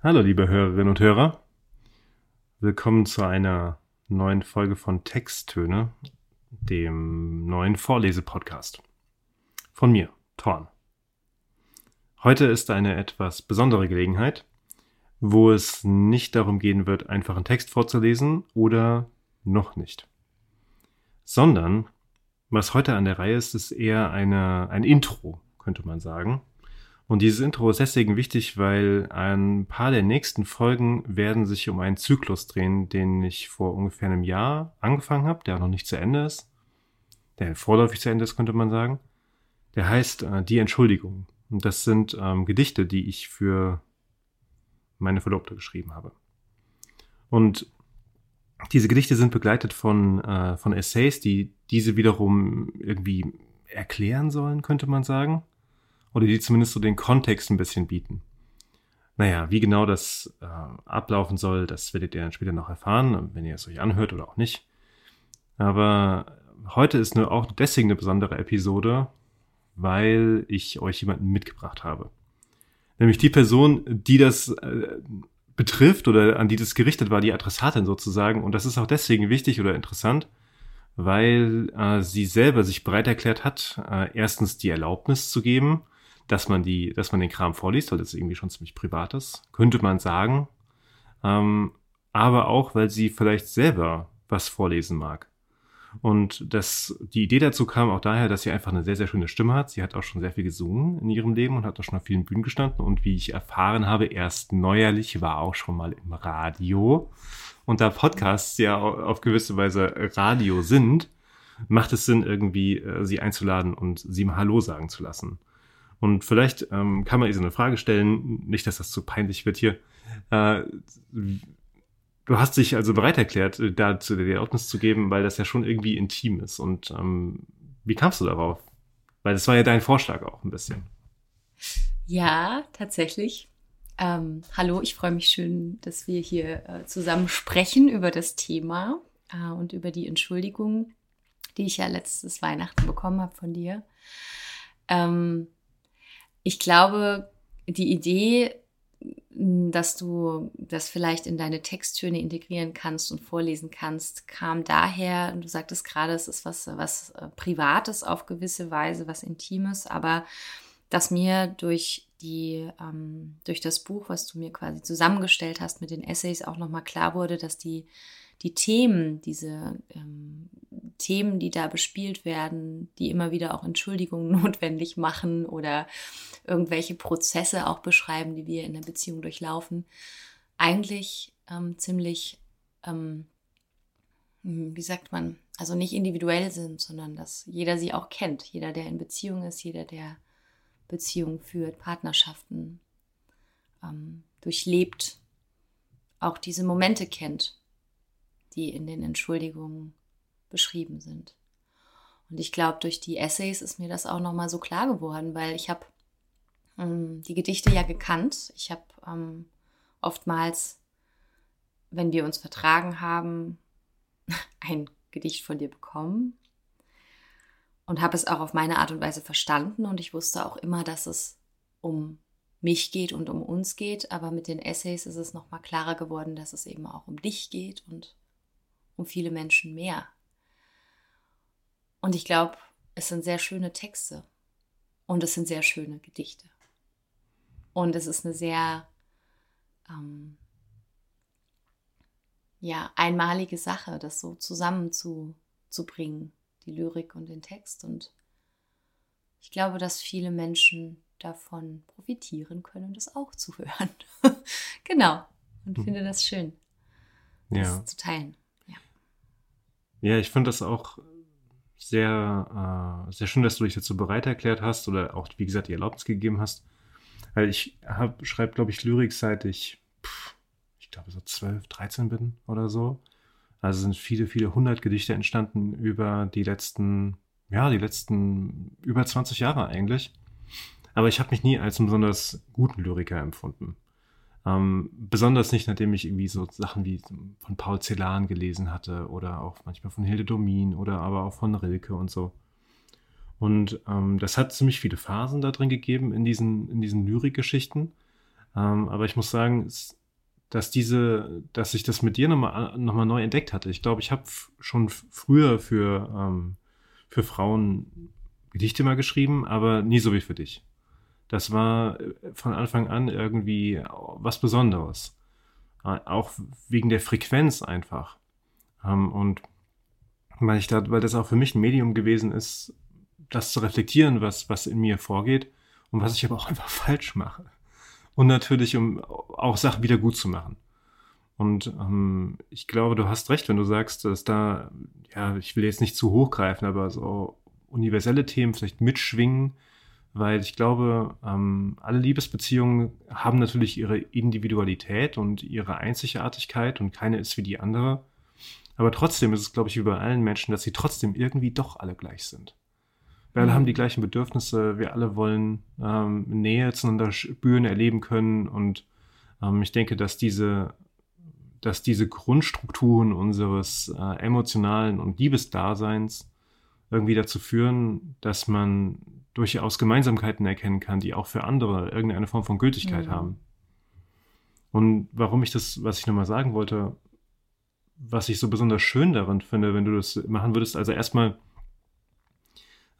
Hallo, liebe Hörerinnen und Hörer. Willkommen zu einer neuen Folge von Texttöne, dem neuen Vorlesepodcast. Von mir, Thorn. Heute ist eine etwas besondere Gelegenheit, wo es nicht darum gehen wird, einfach einen Text vorzulesen oder noch nicht. Sondern, was heute an der Reihe ist, ist eher eine, ein Intro, könnte man sagen und dieses Intro ist deswegen wichtig, weil ein paar der nächsten Folgen werden sich um einen Zyklus drehen, den ich vor ungefähr einem Jahr angefangen habe, der noch nicht zu Ende ist. Der vorläufig zu Ende ist, könnte man sagen. Der heißt äh, Die Entschuldigung. Und das sind ähm, Gedichte, die ich für meine Verlobte geschrieben habe. Und diese Gedichte sind begleitet von, äh, von Essays, die diese wiederum irgendwie erklären sollen, könnte man sagen oder die zumindest so den Kontext ein bisschen bieten. Naja, wie genau das äh, ablaufen soll, das werdet ihr dann später noch erfahren, wenn ihr es euch anhört oder auch nicht. Aber heute ist nur auch deswegen eine besondere Episode, weil ich euch jemanden mitgebracht habe. Nämlich die Person, die das äh, betrifft oder an die das gerichtet war, die Adressatin sozusagen. Und das ist auch deswegen wichtig oder interessant, weil äh, sie selber sich bereit erklärt hat, äh, erstens die Erlaubnis zu geben, dass man die, dass man den Kram vorliest, weil das irgendwie schon ziemlich privat ist, könnte man sagen. Ähm, aber auch, weil sie vielleicht selber was vorlesen mag. Und das, die Idee dazu kam auch daher, dass sie einfach eine sehr, sehr schöne Stimme hat. Sie hat auch schon sehr viel gesungen in ihrem Leben und hat auch schon auf vielen Bühnen gestanden. Und wie ich erfahren habe, erst neuerlich war auch schon mal im Radio. Und da Podcasts ja auf gewisse Weise Radio sind, macht es Sinn, irgendwie äh, sie einzuladen und sie mal Hallo sagen zu lassen. Und vielleicht ähm, kann man ihr so eine Frage stellen, nicht, dass das zu peinlich wird hier. Äh, du hast dich also bereit erklärt, äh, dazu die Erlaubnis zu geben, weil das ja schon irgendwie intim ist. Und ähm, wie kamst du darauf? Weil das war ja dein Vorschlag auch ein bisschen. Ja, tatsächlich. Ähm, hallo, ich freue mich schön, dass wir hier äh, zusammen sprechen über das Thema äh, und über die Entschuldigung, die ich ja letztes Weihnachten bekommen habe von dir. Ähm, ich glaube, die Idee, dass du das vielleicht in deine Texttöne integrieren kannst und vorlesen kannst, kam daher, du sagtest gerade, es ist was, was äh, Privates auf gewisse Weise, was Intimes, aber dass mir durch die, ähm, durch das Buch, was du mir quasi zusammengestellt hast mit den Essays, auch nochmal klar wurde, dass die die Themen, diese ähm, Themen, die da bespielt werden, die immer wieder auch Entschuldigungen notwendig machen oder irgendwelche Prozesse auch beschreiben, die wir in der Beziehung durchlaufen, eigentlich ähm, ziemlich, ähm, hm, wie sagt man, also nicht individuell sind, sondern dass jeder sie auch kennt. Jeder, der in Beziehung ist, jeder, der Beziehungen führt, Partnerschaften ähm, durchlebt, auch diese Momente kennt die in den Entschuldigungen beschrieben sind. Und ich glaube, durch die Essays ist mir das auch nochmal so klar geworden, weil ich habe ähm, die Gedichte ja gekannt. Ich habe ähm, oftmals, wenn wir uns vertragen haben, ein Gedicht von dir bekommen und habe es auch auf meine Art und Weise verstanden und ich wusste auch immer, dass es um mich geht und um uns geht, aber mit den Essays ist es nochmal klarer geworden, dass es eben auch um dich geht und um viele Menschen mehr. Und ich glaube, es sind sehr schöne Texte und es sind sehr schöne Gedichte. Und es ist eine sehr ähm, ja, einmalige Sache, das so zusammenzubringen, die Lyrik und den Text. Und ich glaube, dass viele Menschen davon profitieren können, das auch zu hören. genau. Und mhm. finde das schön, das ja. zu teilen. Ja, ich finde das auch sehr, äh, sehr schön, dass du dich dazu bereit erklärt hast oder auch, wie gesagt, die Erlaubnis gegeben hast. Weil ich schreibe, glaube ich, Lyrik seit ich, pff, ich glaube, so 12, 13 bin oder so. Also sind viele, viele hundert Gedichte entstanden über die letzten, ja, die letzten über 20 Jahre eigentlich. Aber ich habe mich nie als einen besonders guten Lyriker empfunden. Ähm, besonders nicht, nachdem ich irgendwie so Sachen wie von Paul Celan gelesen hatte oder auch manchmal von Hilde Domin oder aber auch von Rilke und so. Und ähm, das hat ziemlich viele Phasen da drin gegeben in diesen, in diesen Lyrikgeschichten. Ähm, aber ich muss sagen, dass diese, dass ich das mit dir nochmal noch mal neu entdeckt hatte. Ich glaube, ich habe schon früher für, ähm, für Frauen Gedichte mal geschrieben, aber nie so wie für dich. Das war äh, von Anfang an irgendwie was Besonderes. Äh, auch wegen der Frequenz einfach. Ähm, und weil ich da, weil das auch für mich ein Medium gewesen ist, das zu reflektieren, was, was in mir vorgeht und was ich aber auch einfach falsch mache. Und natürlich, um auch Sachen wieder gut zu machen. Und ähm, ich glaube, du hast recht, wenn du sagst, dass da, ja, ich will jetzt nicht zu hoch greifen, aber so universelle Themen vielleicht mitschwingen, weil ich glaube, ähm, alle Liebesbeziehungen haben natürlich ihre Individualität und ihre Einzigartigkeit und keine ist wie die andere. Aber trotzdem ist es, glaube ich, wie bei allen Menschen, dass sie trotzdem irgendwie doch alle gleich sind. Wir alle haben die mhm. gleichen Bedürfnisse, wir alle wollen ähm, Nähe zueinander spüren, erleben können und ähm, ich denke, dass diese, dass diese Grundstrukturen unseres äh, emotionalen und Liebesdaseins irgendwie dazu führen, dass man durchaus Gemeinsamkeiten erkennen kann, die auch für andere irgendeine Form von Gültigkeit mhm. haben. Und warum ich das, was ich nochmal sagen wollte, was ich so besonders schön daran finde, wenn du das machen würdest, also erstmal,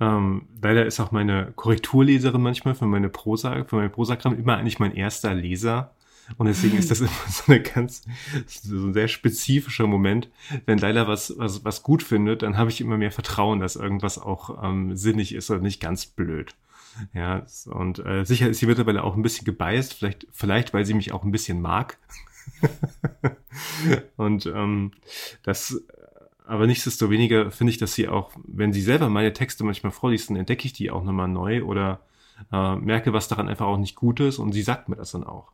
ähm, leider ist auch meine Korrekturleserin manchmal für meine Prosa, für mein Prosagramm immer eigentlich mein erster Leser. Und deswegen ist das immer so eine ganz, so ein sehr spezifischer Moment. Wenn Leila was, was, was gut findet, dann habe ich immer mehr Vertrauen, dass irgendwas auch ähm, sinnig ist oder nicht ganz blöd. Ja, und äh, sicher ist sie mittlerweile auch ein bisschen gebiased, vielleicht, vielleicht weil sie mich auch ein bisschen mag. und ähm, das, aber nichtsdestoweniger finde ich, dass sie auch, wenn sie selber meine Texte manchmal vorliest, dann entdecke ich die auch nochmal neu oder äh, merke, was daran einfach auch nicht gut ist und sie sagt mir das dann auch.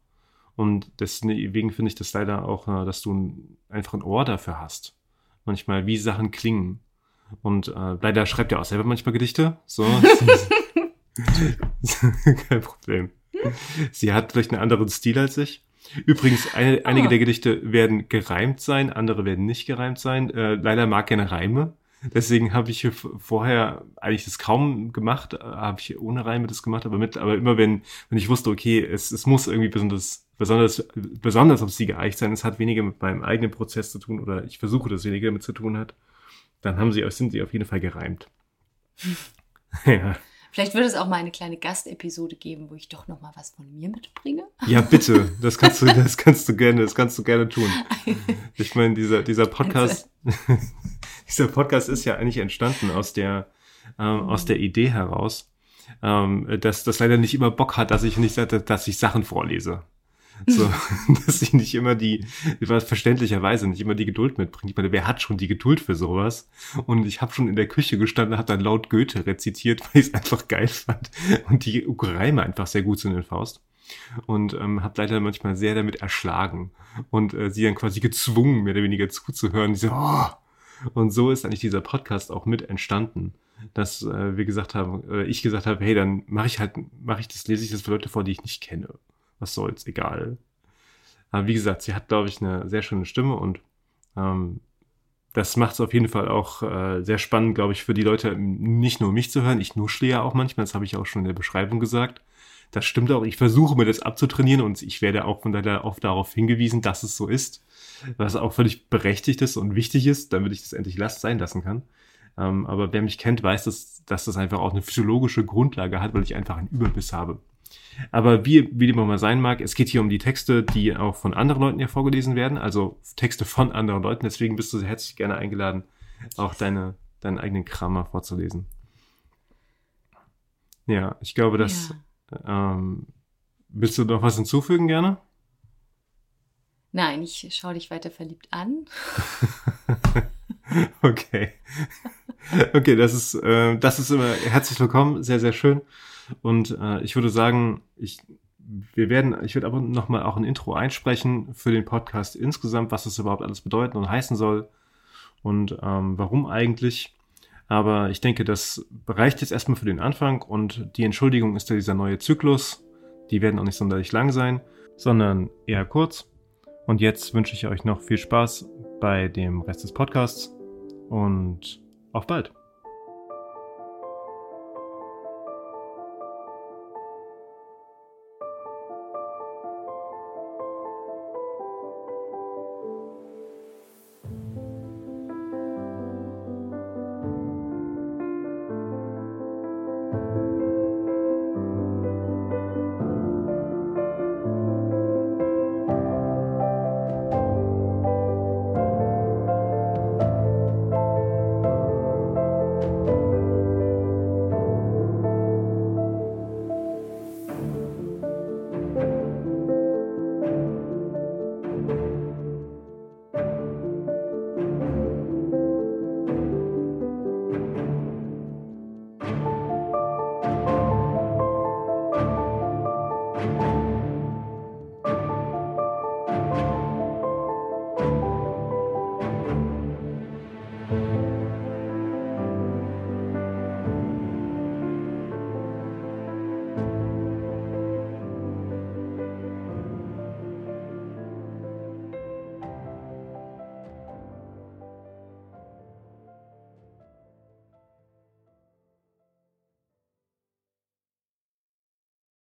Und deswegen finde ich das leider auch, äh, dass du einfach ein Ohr dafür hast. Manchmal, wie Sachen klingen. Und äh, leider schreibt er auch selber manchmal Gedichte. So. Kein Problem. Sie hat vielleicht einen anderen Stil als ich. Übrigens, eine, ah. einige der Gedichte werden gereimt sein, andere werden nicht gereimt sein. Äh, leider mag keine Reime. Deswegen habe ich vorher eigentlich das kaum gemacht, äh, habe ich ohne Reime das gemacht, aber mit, aber immer wenn, wenn ich wusste, okay, es, es muss irgendwie besonders, besonders, besonders auf sie geeicht sein, es hat weniger mit meinem eigenen Prozess zu tun oder ich versuche, dass weniger damit zu tun hat, dann haben sie, sind sie auf jeden Fall gereimt. ja. Vielleicht würde es auch mal eine kleine Gastepisode geben, wo ich doch noch mal was von mir mitbringe. Ja, bitte. Das kannst du, das kannst du gerne, das kannst du gerne tun. Ich meine, dieser, dieser Podcast, dieser Podcast ist ja eigentlich entstanden aus der, ähm, aus der Idee heraus, ähm, dass das leider nicht immer Bock hat, dass ich nicht, dass ich Sachen vorlese. So, dass ich nicht immer die, verständlicherweise nicht immer die Geduld mitbringe. Ich meine, wer hat schon die Geduld für sowas? Und ich habe schon in der Küche gestanden, hat dann laut Goethe rezitiert, weil ich es einfach geil fand und die Reime einfach sehr gut sind in Faust. Und ähm, habe leider manchmal sehr damit erschlagen und äh, sie dann quasi gezwungen, mehr oder weniger zuzuhören. Die so, oh! Und so ist eigentlich dieser Podcast auch mit entstanden dass äh, wir gesagt haben, äh, ich gesagt habe, hey, dann mache ich halt, mache ich das, lese ich das für Leute vor, die ich nicht kenne was soll's, egal. Aber wie gesagt, sie hat, glaube ich, eine sehr schöne Stimme und ähm, das macht es auf jeden Fall auch äh, sehr spannend, glaube ich, für die Leute, nicht nur mich zu hören. Ich nuschle ja auch manchmal, das habe ich auch schon in der Beschreibung gesagt. Das stimmt auch. Ich versuche mir das abzutrainieren und ich werde auch von daher oft darauf hingewiesen, dass es so ist. Was auch völlig berechtigt ist und wichtig ist, damit ich das endlich last sein lassen kann. Ähm, aber wer mich kennt, weiß, dass, dass das einfach auch eine physiologische Grundlage hat, weil ich einfach einen Überbiss habe. Aber wie, wie dem auch mal sein mag, es geht hier um die Texte, die auch von anderen Leuten hier vorgelesen werden, also Texte von anderen Leuten. Deswegen bist du sehr herzlich gerne eingeladen, auch deine, deinen eigenen Kram vorzulesen. Ja, ich glaube, dass. Ja. Ähm, willst du noch was hinzufügen gerne? Nein, ich schaue dich weiter verliebt an. okay. Okay, das ist, äh, das ist immer herzlich willkommen, sehr, sehr schön. Und äh, ich würde sagen, ich, wir werden, ich werde aber nochmal auch ein Intro einsprechen für den Podcast insgesamt, was das überhaupt alles bedeuten und heißen soll und ähm, warum eigentlich. Aber ich denke, das reicht jetzt erstmal für den Anfang und die Entschuldigung ist ja dieser neue Zyklus. Die werden auch nicht sonderlich lang sein, sondern eher kurz. Und jetzt wünsche ich euch noch viel Spaß bei dem Rest des Podcasts und auf bald.